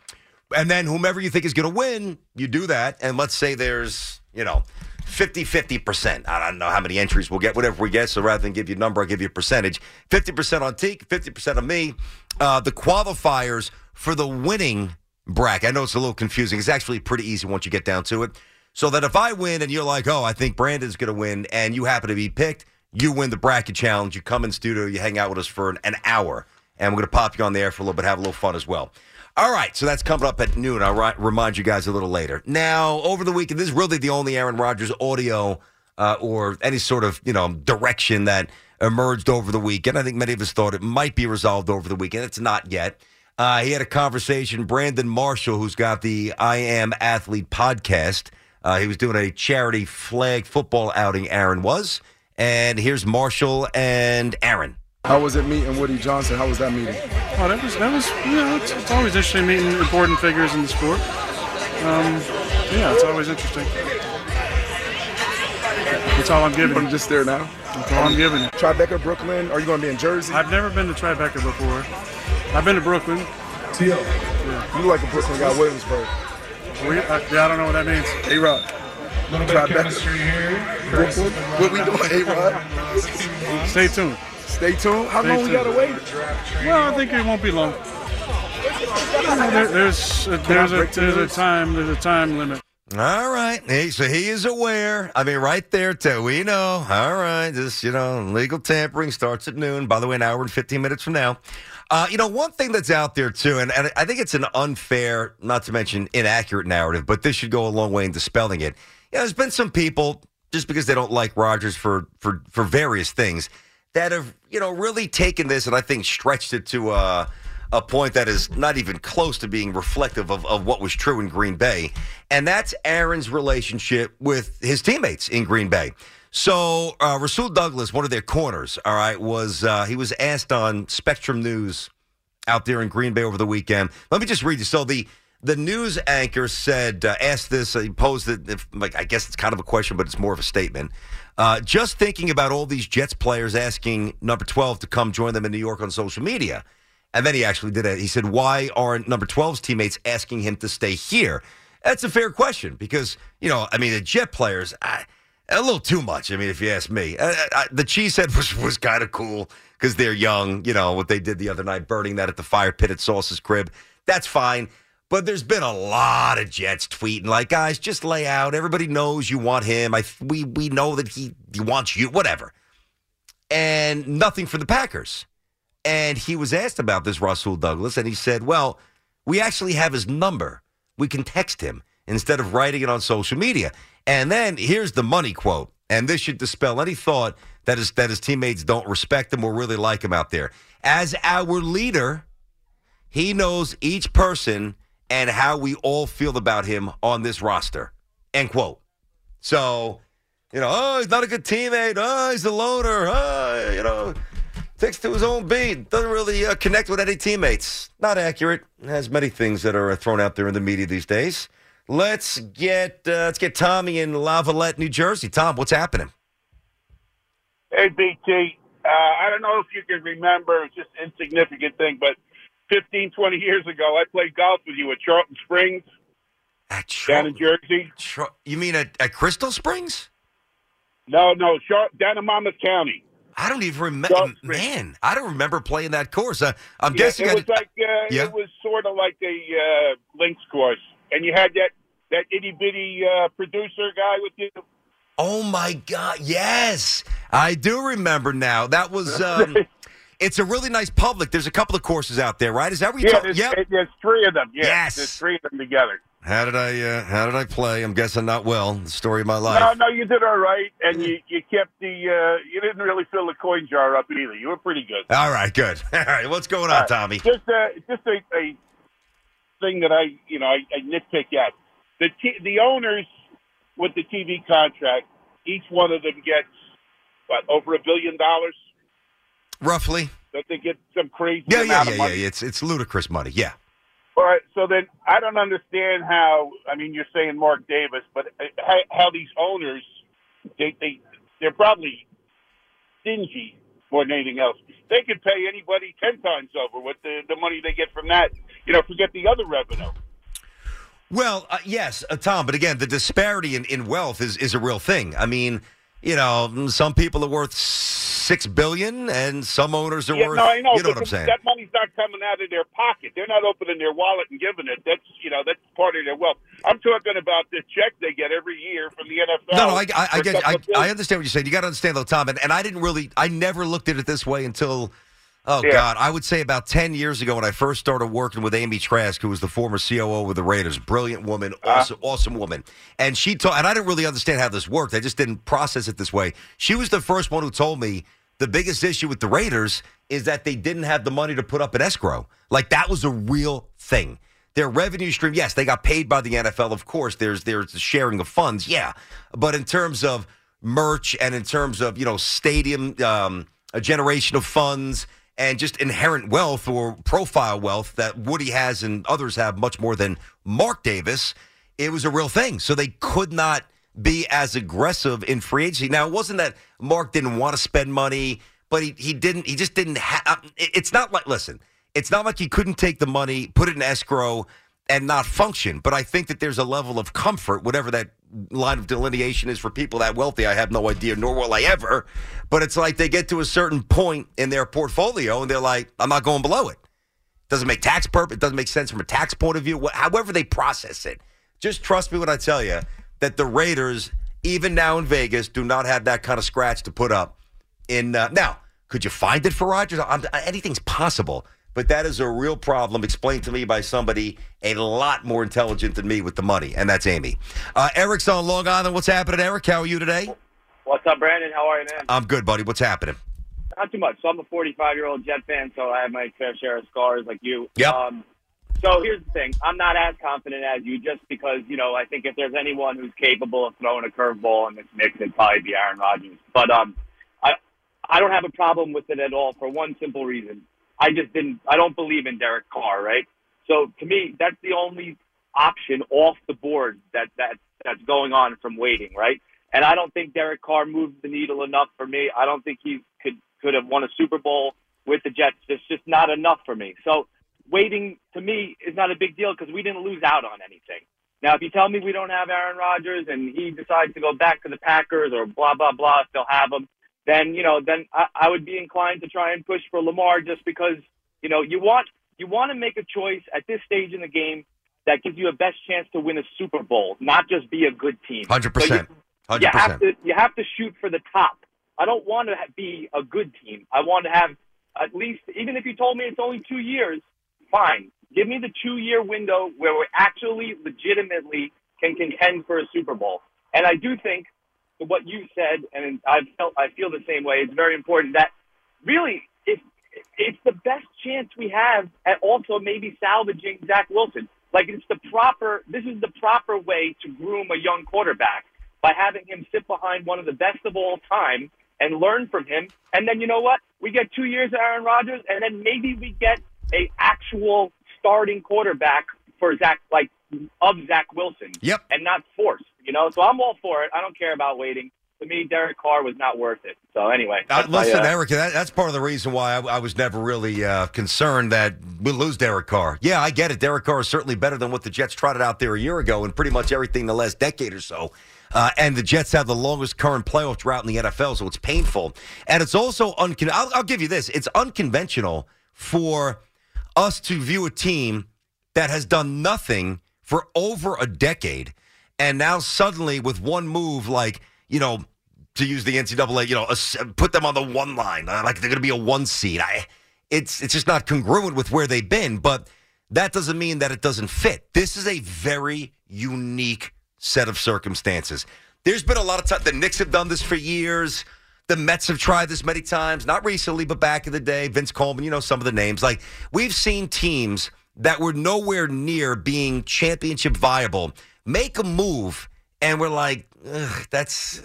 Speaker 3: and then whomever you think is going to win, you do that. And let's say there's, you know, 50 50%. I don't know how many entries we'll get, whatever we get. So rather than give you a number, I'll give you a percentage 50% on Teak, 50% on me. Uh, the qualifiers for the winning bracket, I know it's a little confusing. It's actually pretty easy once you get down to it. So that if I win and you're like, oh, I think Brandon's going to win, and you happen to be picked, you win the bracket challenge. You come in studio, you hang out with us for an, an hour, and we're going to pop you on the air for a little bit, have a little fun as well. All right, so that's coming up at noon. I'll ri- remind you guys a little later. Now, over the weekend, this is really the only Aaron Rodgers audio uh, or any sort of you know direction that emerged over the weekend. I think many of us thought it might be resolved over the weekend. It's not yet. Uh, he had a conversation. Brandon Marshall, who's got the I Am Athlete podcast, uh, he was doing a charity flag football outing. Aaron was, and here's Marshall and Aaron.
Speaker 11: How was it meeting Woody Johnson? How was that meeting?
Speaker 12: Oh, that was that was you know it's, it's always interesting meeting important figures in the sport. Um, yeah, it's always interesting. That's all I'm giving.
Speaker 11: I'm just there now.
Speaker 12: That's all I'm giving.
Speaker 11: Tribeca, Brooklyn. Are you going to be in Jersey?
Speaker 12: I've never been to Tribeca before. I've been to Brooklyn.
Speaker 11: T.O. You like a Brooklyn guy, Williamsburg.
Speaker 12: We, uh, yeah, I don't know what that means.
Speaker 11: A Rod. Tribeca. Brooklyn. What we doing, A Rod?
Speaker 12: Stay tuned.
Speaker 11: Stay tuned. How
Speaker 12: Stay
Speaker 11: long we gotta wait?
Speaker 12: Well, I think it won't be long. There, there's a, there's a there's a time there's a time limit.
Speaker 3: All right. So he is aware. I mean, right there, too. We know. All right. This, you know, legal tampering starts at noon. By the way, an hour and 15 minutes from now. Uh, you know, one thing that's out there, too, and, and I think it's an unfair, not to mention inaccurate narrative, but this should go a long way in dispelling it. You know, there's been some people, just because they don't like Rodgers for, for, for various things, that have, you know, really taken this and I think stretched it to uh, a point that is not even close to being reflective of, of what was true in Green Bay. And that's Aaron's relationship with his teammates in Green Bay. So uh, Rasul Douglas, one of their corners, all right, was uh, he was asked on Spectrum News out there in Green Bay over the weekend. Let me just read you. So the the news anchor said, uh, asked this. Uh, he posed it. If, like I guess it's kind of a question, but it's more of a statement. Uh, just thinking about all these Jets players asking number twelve to come join them in New York on social media, and then he actually did it. He said, "Why aren't number 12's teammates asking him to stay here?" That's a fair question because you know, I mean, the Jet players. I, a little too much. I mean, if you ask me, uh, uh, the cheesehead was was kind of cool because they're young. You know what they did the other night, burning that at the fire pit at Sauce's crib. That's fine. But there's been a lot of Jets tweeting like, guys, just lay out. Everybody knows you want him. I we we know that he, he wants you. Whatever. And nothing for the Packers. And he was asked about this, Rasul Douglas, and he said, "Well, we actually have his number. We can text him instead of writing it on social media." And then here's the money quote, and this should dispel any thought that his that his teammates don't respect him or really like him out there. As our leader, he knows each person and how we all feel about him on this roster. End quote. So, you know, oh, he's not a good teammate. Oh, he's a loner. Oh, you know, sticks to his own beat. Doesn't really uh, connect with any teammates. Not accurate. Has many things that are uh, thrown out there in the media these days. Let's get uh, let's get Tommy in Lavallette, New Jersey. Tom, what's happening?
Speaker 13: Hey, BT. Uh, I don't know if you can remember, it's just an insignificant thing, but 15, 20 years ago, I played golf with you at Charleston Springs down in Jersey.
Speaker 3: Char- You mean at, at Crystal Springs?
Speaker 13: No, no, Char- down in Monmouth County.
Speaker 3: I don't even remember. Man, I don't remember playing that course. Uh, I'm
Speaker 13: Yeah,
Speaker 3: guessing.
Speaker 13: it
Speaker 3: I-
Speaker 13: was like uh,
Speaker 3: Yeah.
Speaker 13: it was sort of like a uh, links course, and you had that that itty bitty uh, producer guy with you.
Speaker 3: Oh my God! Yes, I do remember now. That was. Um, it's a really nice public. There's a couple of courses out there, right? Is that what you're
Speaker 13: Yeah,
Speaker 3: talking?
Speaker 13: there's, there's three of them. Yeah,
Speaker 3: Yes.
Speaker 13: there's three of them together.
Speaker 3: How did I? Uh, how did I play? I'm guessing not well. The story of my life.
Speaker 13: No, no, you did all right, and you you kept the uh, you didn't really fill the coin jar up either. You were pretty good.
Speaker 3: All right, good. All right, what's going on,
Speaker 13: right.
Speaker 3: Tommy?
Speaker 13: Just a just a, a thing that I you know I, I nitpick at the t- the owners with the TV contract. Each one of them gets what over a billion dollars.
Speaker 3: Roughly.
Speaker 13: Don't they get some crazy
Speaker 3: Yeah, yeah, yeah, yeah. It's it's ludicrous money. Yeah.
Speaker 13: All right, so then I don't understand how. I mean, you're saying Mark Davis, but uh, how, how these owners they they they're probably stingy more than anything else. They could pay anybody ten times over with the the money they get from that. You know, forget the other revenue.
Speaker 3: Well, uh, yes, uh, Tom. But again, the disparity in, in wealth is is a real thing. I mean, you know, some people are worth six billion, and some owners are
Speaker 13: yeah,
Speaker 3: worth.
Speaker 13: no, I know.
Speaker 3: you know what I'm saying?
Speaker 13: That money's not coming out of their pocket. They're not opening their wallet and giving it. That's you know that's part of their wealth. I'm talking about the check they get every year from the NFL.
Speaker 3: No, no, I, I, I get, I. I understand what you're saying. You got to understand though, Tom, and, and I didn't really, I never looked at it this way until Oh
Speaker 13: Yeah.
Speaker 3: God, I would say about ten years ago when I first started working with Amy Trask, who was the former COO with the Raiders, brilliant woman, awesome, awesome woman, and she told, and I didn't really understand how this worked. I just didn't process it this way. She was the first one who told me the biggest issue with the Raiders is that they didn't have the money to put up an escrow. Like that was a real thing. Their revenue stream, yes, they got paid by the NFL. Of course, there's there's the sharing of funds, yeah, but in terms of merch and in terms of you know stadium, um, a generation of funds and just inherent wealth or profile wealth that Woody has and others have much more than Mark Davis, it was a real thing. So they could not be as aggressive in free agency. Now, it wasn't that Mark didn't want to spend money, but he, he didn't, he just didn't have, uh, it's not like, listen, it's not like he couldn't take the money, put it in escrow, and not function. But I think that there's a level of comfort, whatever that line of delineation is for people that wealthy. I have no idea, nor will I ever. But it's like they get to a certain point in their portfolio and they're like, I'm not going below it. Doesn't make tax purpose. It doesn't make sense from a tax point of view. However they process it, just trust me when I tell you that the Raiders, even now in Vegas, do not have that kind of scratch to put up. In uh, now, could you find it for Rodgers? I'm, anything's possible, but that is a real problem explained to me by somebody a lot more intelligent than me with the money, and that's Amy. Uh, Eric's on Long Island. What's happening, Eric? How are you today?
Speaker 14: What's up, Brandon? How are you, man?
Speaker 3: I'm good, buddy. What's happening?
Speaker 14: Not too much. So I'm a 45 year old Jet fan, so I have my fair share of scars like you.
Speaker 3: Yep.
Speaker 14: Um, so here's the thing: I'm not as confident as you, just because you know I think if there's anyone who's capable of throwing a curveball in this mix, it'd probably be Aaron Rodgers. But um, I I don't have a problem with it at all for one simple reason. I just didn't. I don't believe in Derek Carr, right? So to me, that's the only option off the board that that that's going on from waiting, right? And I don't think Derek Carr moved the needle enough for me. I don't think he could could have won a Super Bowl with the Jets. It's just not enough for me. So waiting to me is not a big deal because we didn't lose out on anything. Now, if you tell me we don't have Aaron Rodgers and he decides to go back to the Packers or blah blah blah, they'll have him, then you know, then I, I would be inclined to try and push for Lamar just because you know you want you want to make a choice at this stage in the game that gives you a best chance to win a Super Bowl, not just be a good team.
Speaker 3: Hundred percent.
Speaker 14: you
Speaker 3: Hundred
Speaker 14: have
Speaker 3: percent.
Speaker 14: to you have to shoot for the top. I don't want to be a good team. I want to have at least even if you told me it's only two years, fine. Give me the two year window where we actually legitimately can contend for a Super Bowl. And I do think what you said, and I felt I feel the same way. It's very important that really it's it's the best chance we have at also maybe salvaging Zach Wilson. Like it's the proper. This is the proper way to groom a young quarterback by having him sit behind one of the best of all time and learn from him. And then you know what? We get two years of Aaron Rodgers, and then maybe we get a actual starting quarterback for Zach, like of Zach Wilson.
Speaker 3: Yep.
Speaker 14: And not forced. You know, so I'm all for it. I don't care about waiting. To me, Derek Carr was not worth it. So anyway,
Speaker 3: Uh,
Speaker 14: that's my,
Speaker 3: listen,
Speaker 14: uh,
Speaker 3: Eric, that, that's part of the reason why I, I was never really uh, concerned that we'll lose Derek Carr. Yeah, I get it. Derek Carr is certainly better than what the Jets trotted out there a year ago and pretty much everything the last decade or so. Uh, and the Jets have the longest current playoff drought in the NFL, so it's painful. And it's also uncon- I'll, I'll give you this: it's unconventional for us to view a team that has done nothing for over a decade, and now suddenly with one move, like you know, to use the NCAA, you know, put them on the one line, uh, like they're going to be a one seed. I, it's it's just not congruent with where they've been, but that doesn't mean that it doesn't fit. This is a very unique set of circumstances. There's been a lot of time. The Knicks have done this for years. The Mets have tried this many times, not recently, but back in the day. Vince Coleman, you know some of the names. Like we've seen teams that were nowhere near being championship viable make a move, and we're like, "Ugh, that's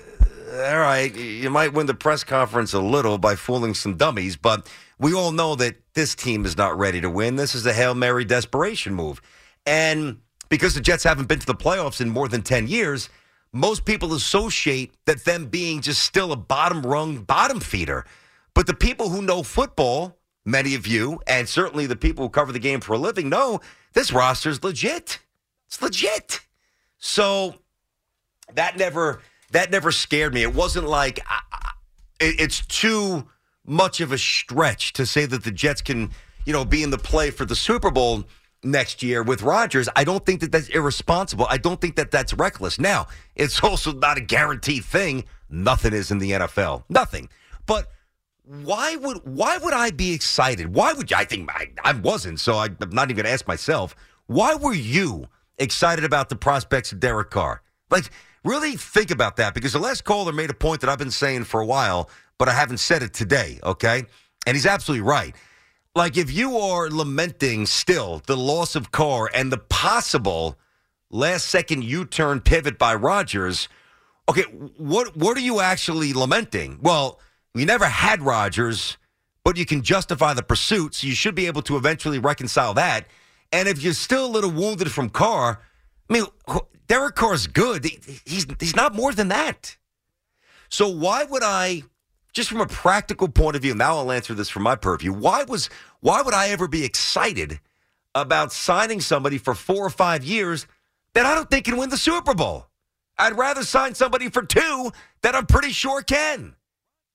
Speaker 3: uh, all right. You might win the press conference a little by fooling some dummies, but we all know that this team is not ready to win. This is a Hail Mary desperation move. And because the Jets haven't been to the playoffs in more than 10 years, most people associate that them being just still a bottom rung bottom feeder. But the people who know football, many of you, and certainly the people who cover the game for a living, know this roster's legit. It's legit. So that never that never scared me. It wasn't like I, I- it, it's too much of a stretch to say that the Jets can, you know, be in the play for the Super Bowl next year with Rodgers. I don't think that that's irresponsible. I don't think that that's reckless. Now, it's also not a guaranteed thing. Nothing is in the NFL. Nothing. But why would why would I be excited? Why would? I think I, I wasn't, so I, I'm not even going to ask myself. Why were you excited about the prospects of Derek Carr? Like, really think about that because the last caller made a point that I've been saying for a while, but I haven't said it today. Okay, and he's absolutely right. Like, if you are lamenting still the loss of Carr and the possible last second U turn pivot by Rodgers, okay, what what are you actually lamenting? Well, we never had Rodgers, but you can justify the pursuit, so you should be able to eventually reconcile that. And if you're still a little wounded from Carr, I mean, Derek Carr's good. He's he's not more than that. So why would I, just from a practical point of view, now I'll answer this from my purview. Why was why would I ever be excited about signing somebody for four or five years that I don't think can win the Super Bowl? I'd rather sign somebody for two that I'm pretty sure can.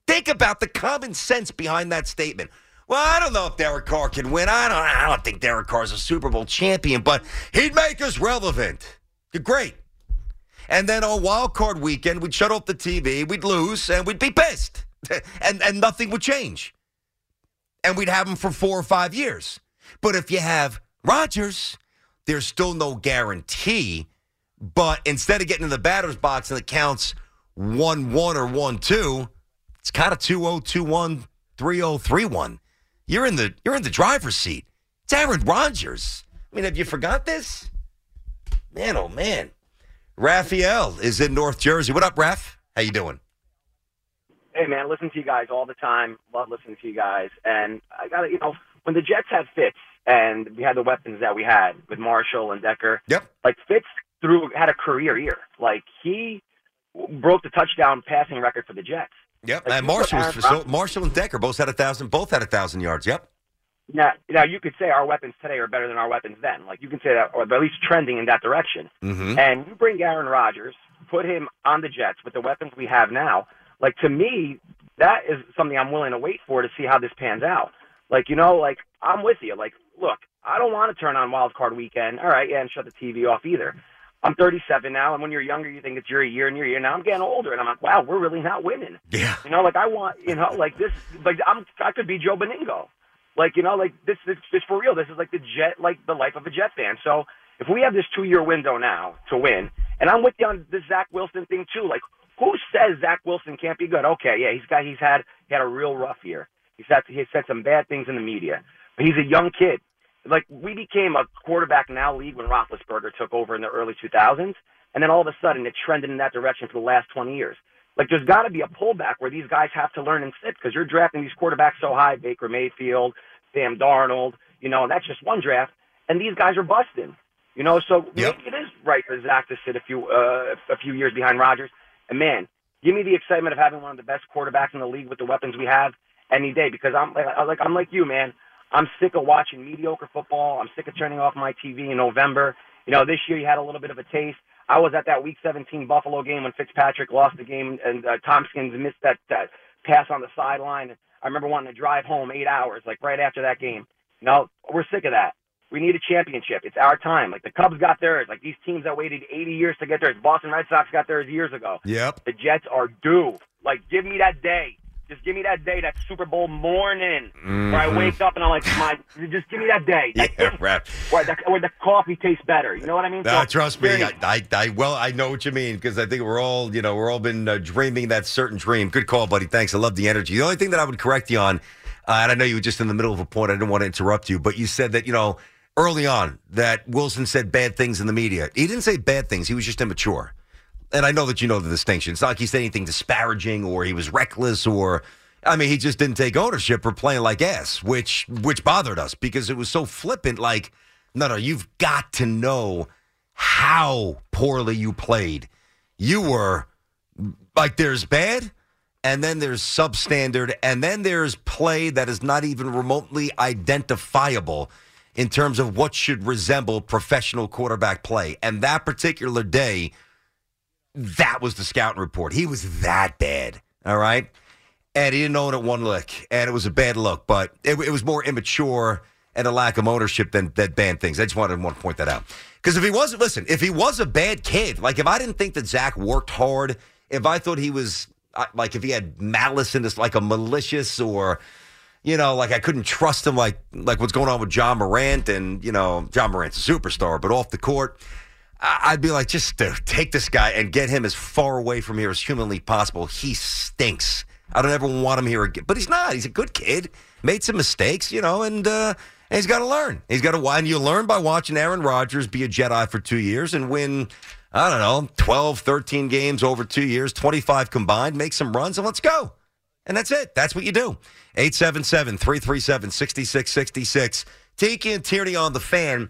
Speaker 3: Think about the common sense behind that statement. Well, I don't know if Derek Carr can win. I don't. I don't think Derek Carr's a Super Bowl champion, but he'd make us relevant. Great. And then on wild card weekend, we'd shut off the TV, we'd lose, and we'd be pissed, and and nothing would change. And we'd have him for four or five years. But if you have Rodgers, there's still no guarantee. But instead of getting in the batter's box and it counts one one or one two it's kind of 2021 3031. You're in the you're in the driver's seat. It's Aaron Rodgers. I mean, have you forgot this? Man, oh man. Raphael is in North Jersey. What up, Raph? How you doing?
Speaker 15: Hey man, listen to you guys all the time. Love listening to you guys. And I got to, you know, when the Jets had Fitz and we had the weapons that we had with Marshall and Decker.
Speaker 3: Yep.
Speaker 15: Like Fitz through had a career year. Like he broke the touchdown passing record for the Jets.
Speaker 3: Yep.
Speaker 15: Like,
Speaker 3: and Marshall was so, Marshall and Decker both had a thousand both had a thousand yards. Yep.
Speaker 15: Now, now you could say our weapons today are better than our weapons then. Like you can say that, or at least trending in that direction.
Speaker 3: Mm-hmm.
Speaker 15: And you bring Aaron Rodgers, put him on the Jets with the weapons we have now. Like to me, that is something I'm willing to wait for to see how this pans out. Like you know, like I'm with you. Like look, I don't want to turn on Wild Card Weekend. All right, yeah, and shut the TV off either. I'm 37 now, and when you're younger, you think it's your year and your year. Now I'm getting older, and I'm like, wow, we're really not winning.
Speaker 3: Yeah.
Speaker 15: You know, like I want, you know, like this, like I'm, I could be Joe Benigno. Like you know, like this, this, this for real. This is like the Jet, like the life of a Jet fan. So if we have this two year window now to win, and I'm with you on the Zach Wilson thing too. Like, who says Zach Wilson can't be good? Okay, yeah, he's got, he's had, he had a real rough year. He's had, he said some bad things in the media, but he's a young kid. Like we became a quarterback now league when Roethlisberger took over in the early 2000s, and then all of a sudden it trended in that direction for the last 20 years. Like there's got to be a pullback where these guys have to learn and sit because you're drafting these quarterbacks so high, Baker Mayfield, Sam Darnold, you know, and that's just one draft, and these guys are busting. You know, so maybe it is right for Zach to sit a few uh, a few years behind Rodgers. And man, give me the excitement of having one of the best quarterbacks in the league with the weapons we have any day. Because I'm like, I'm like I'm like you, man. I'm sick of watching mediocre football. I'm sick of turning off my TV in November. You know, this year you had a little bit of a taste. I was at that Week 17 Buffalo game when Fitzpatrick lost the game and uh, Thompkins missed that, that pass on the sideline. I remember wanting to drive home eight hours, like right after that game. No, we're sick of that. We need a championship. It's our time. Like the Cubs got theirs. Like these teams that waited 80 years to get theirs. Boston Red Sox got theirs years ago.
Speaker 3: Yep.
Speaker 15: The Jets are due. Like give me that day. Just give me that day, that Super Bowl morning, where I
Speaker 3: Mhm.
Speaker 15: wake up and I'm like, my, just give me that day. That
Speaker 3: Yeah, Raph.
Speaker 15: where the, where the coffee tastes better. You know what I mean?
Speaker 3: No,
Speaker 15: So,
Speaker 3: trust me. I, I, I, well, I know what you mean because I think we're all, you know, we're all been uh, dreaming that certain dream. Good call, buddy. Thanks. I love the energy. The only thing that I would correct you on, uh, and I know you were just in the middle of a point. I didn't want to interrupt you, but you said that, you know, early on that Wilson said bad things in the media. He didn't say bad things. He was just immature. And I know that you know the distinction. It's not like he said anything disparaging or he was reckless or I mean, he just didn't take ownership for playing like ass, which which bothered us because it was so flippant. Like, no, no, you've got to know how poorly you played. You were like, there's bad, and then there's substandard, and then there's play that is not even remotely identifiable in terms of what should resemble professional quarterback play. And that particular day, that was the scouting report. He was that bad. All right. And he didn't own it one lick. And it was a bad look, but it, it was more immature and a lack of ownership than, that bad things. I just wanted, want to point that out. Because if he wasn't, listen, if he was a bad kid, like if I didn't think that Zach worked hard, if I thought he was uh, like if he had malice in this, like a malicious or, you know, like I couldn't trust him, like like what's going on with Ja Morant, and you know, Ja Morant's a superstar, but off the court, I'd be like, just take this guy and get him as far away from here as humanly possible. He stinks. I don't ever want him here again. But he's not. He's a good kid. Made some mistakes, you know, and uh, he's got to learn. He's got to. And you learn by watching Aaron Rodgers be a Jedi for two years and win. I don't know, 12, 13 games over two years, 25 combined, make some runs, and let's go. And that's it. That's what you do. 877 337 6666. Tiki and Tierney on the fan.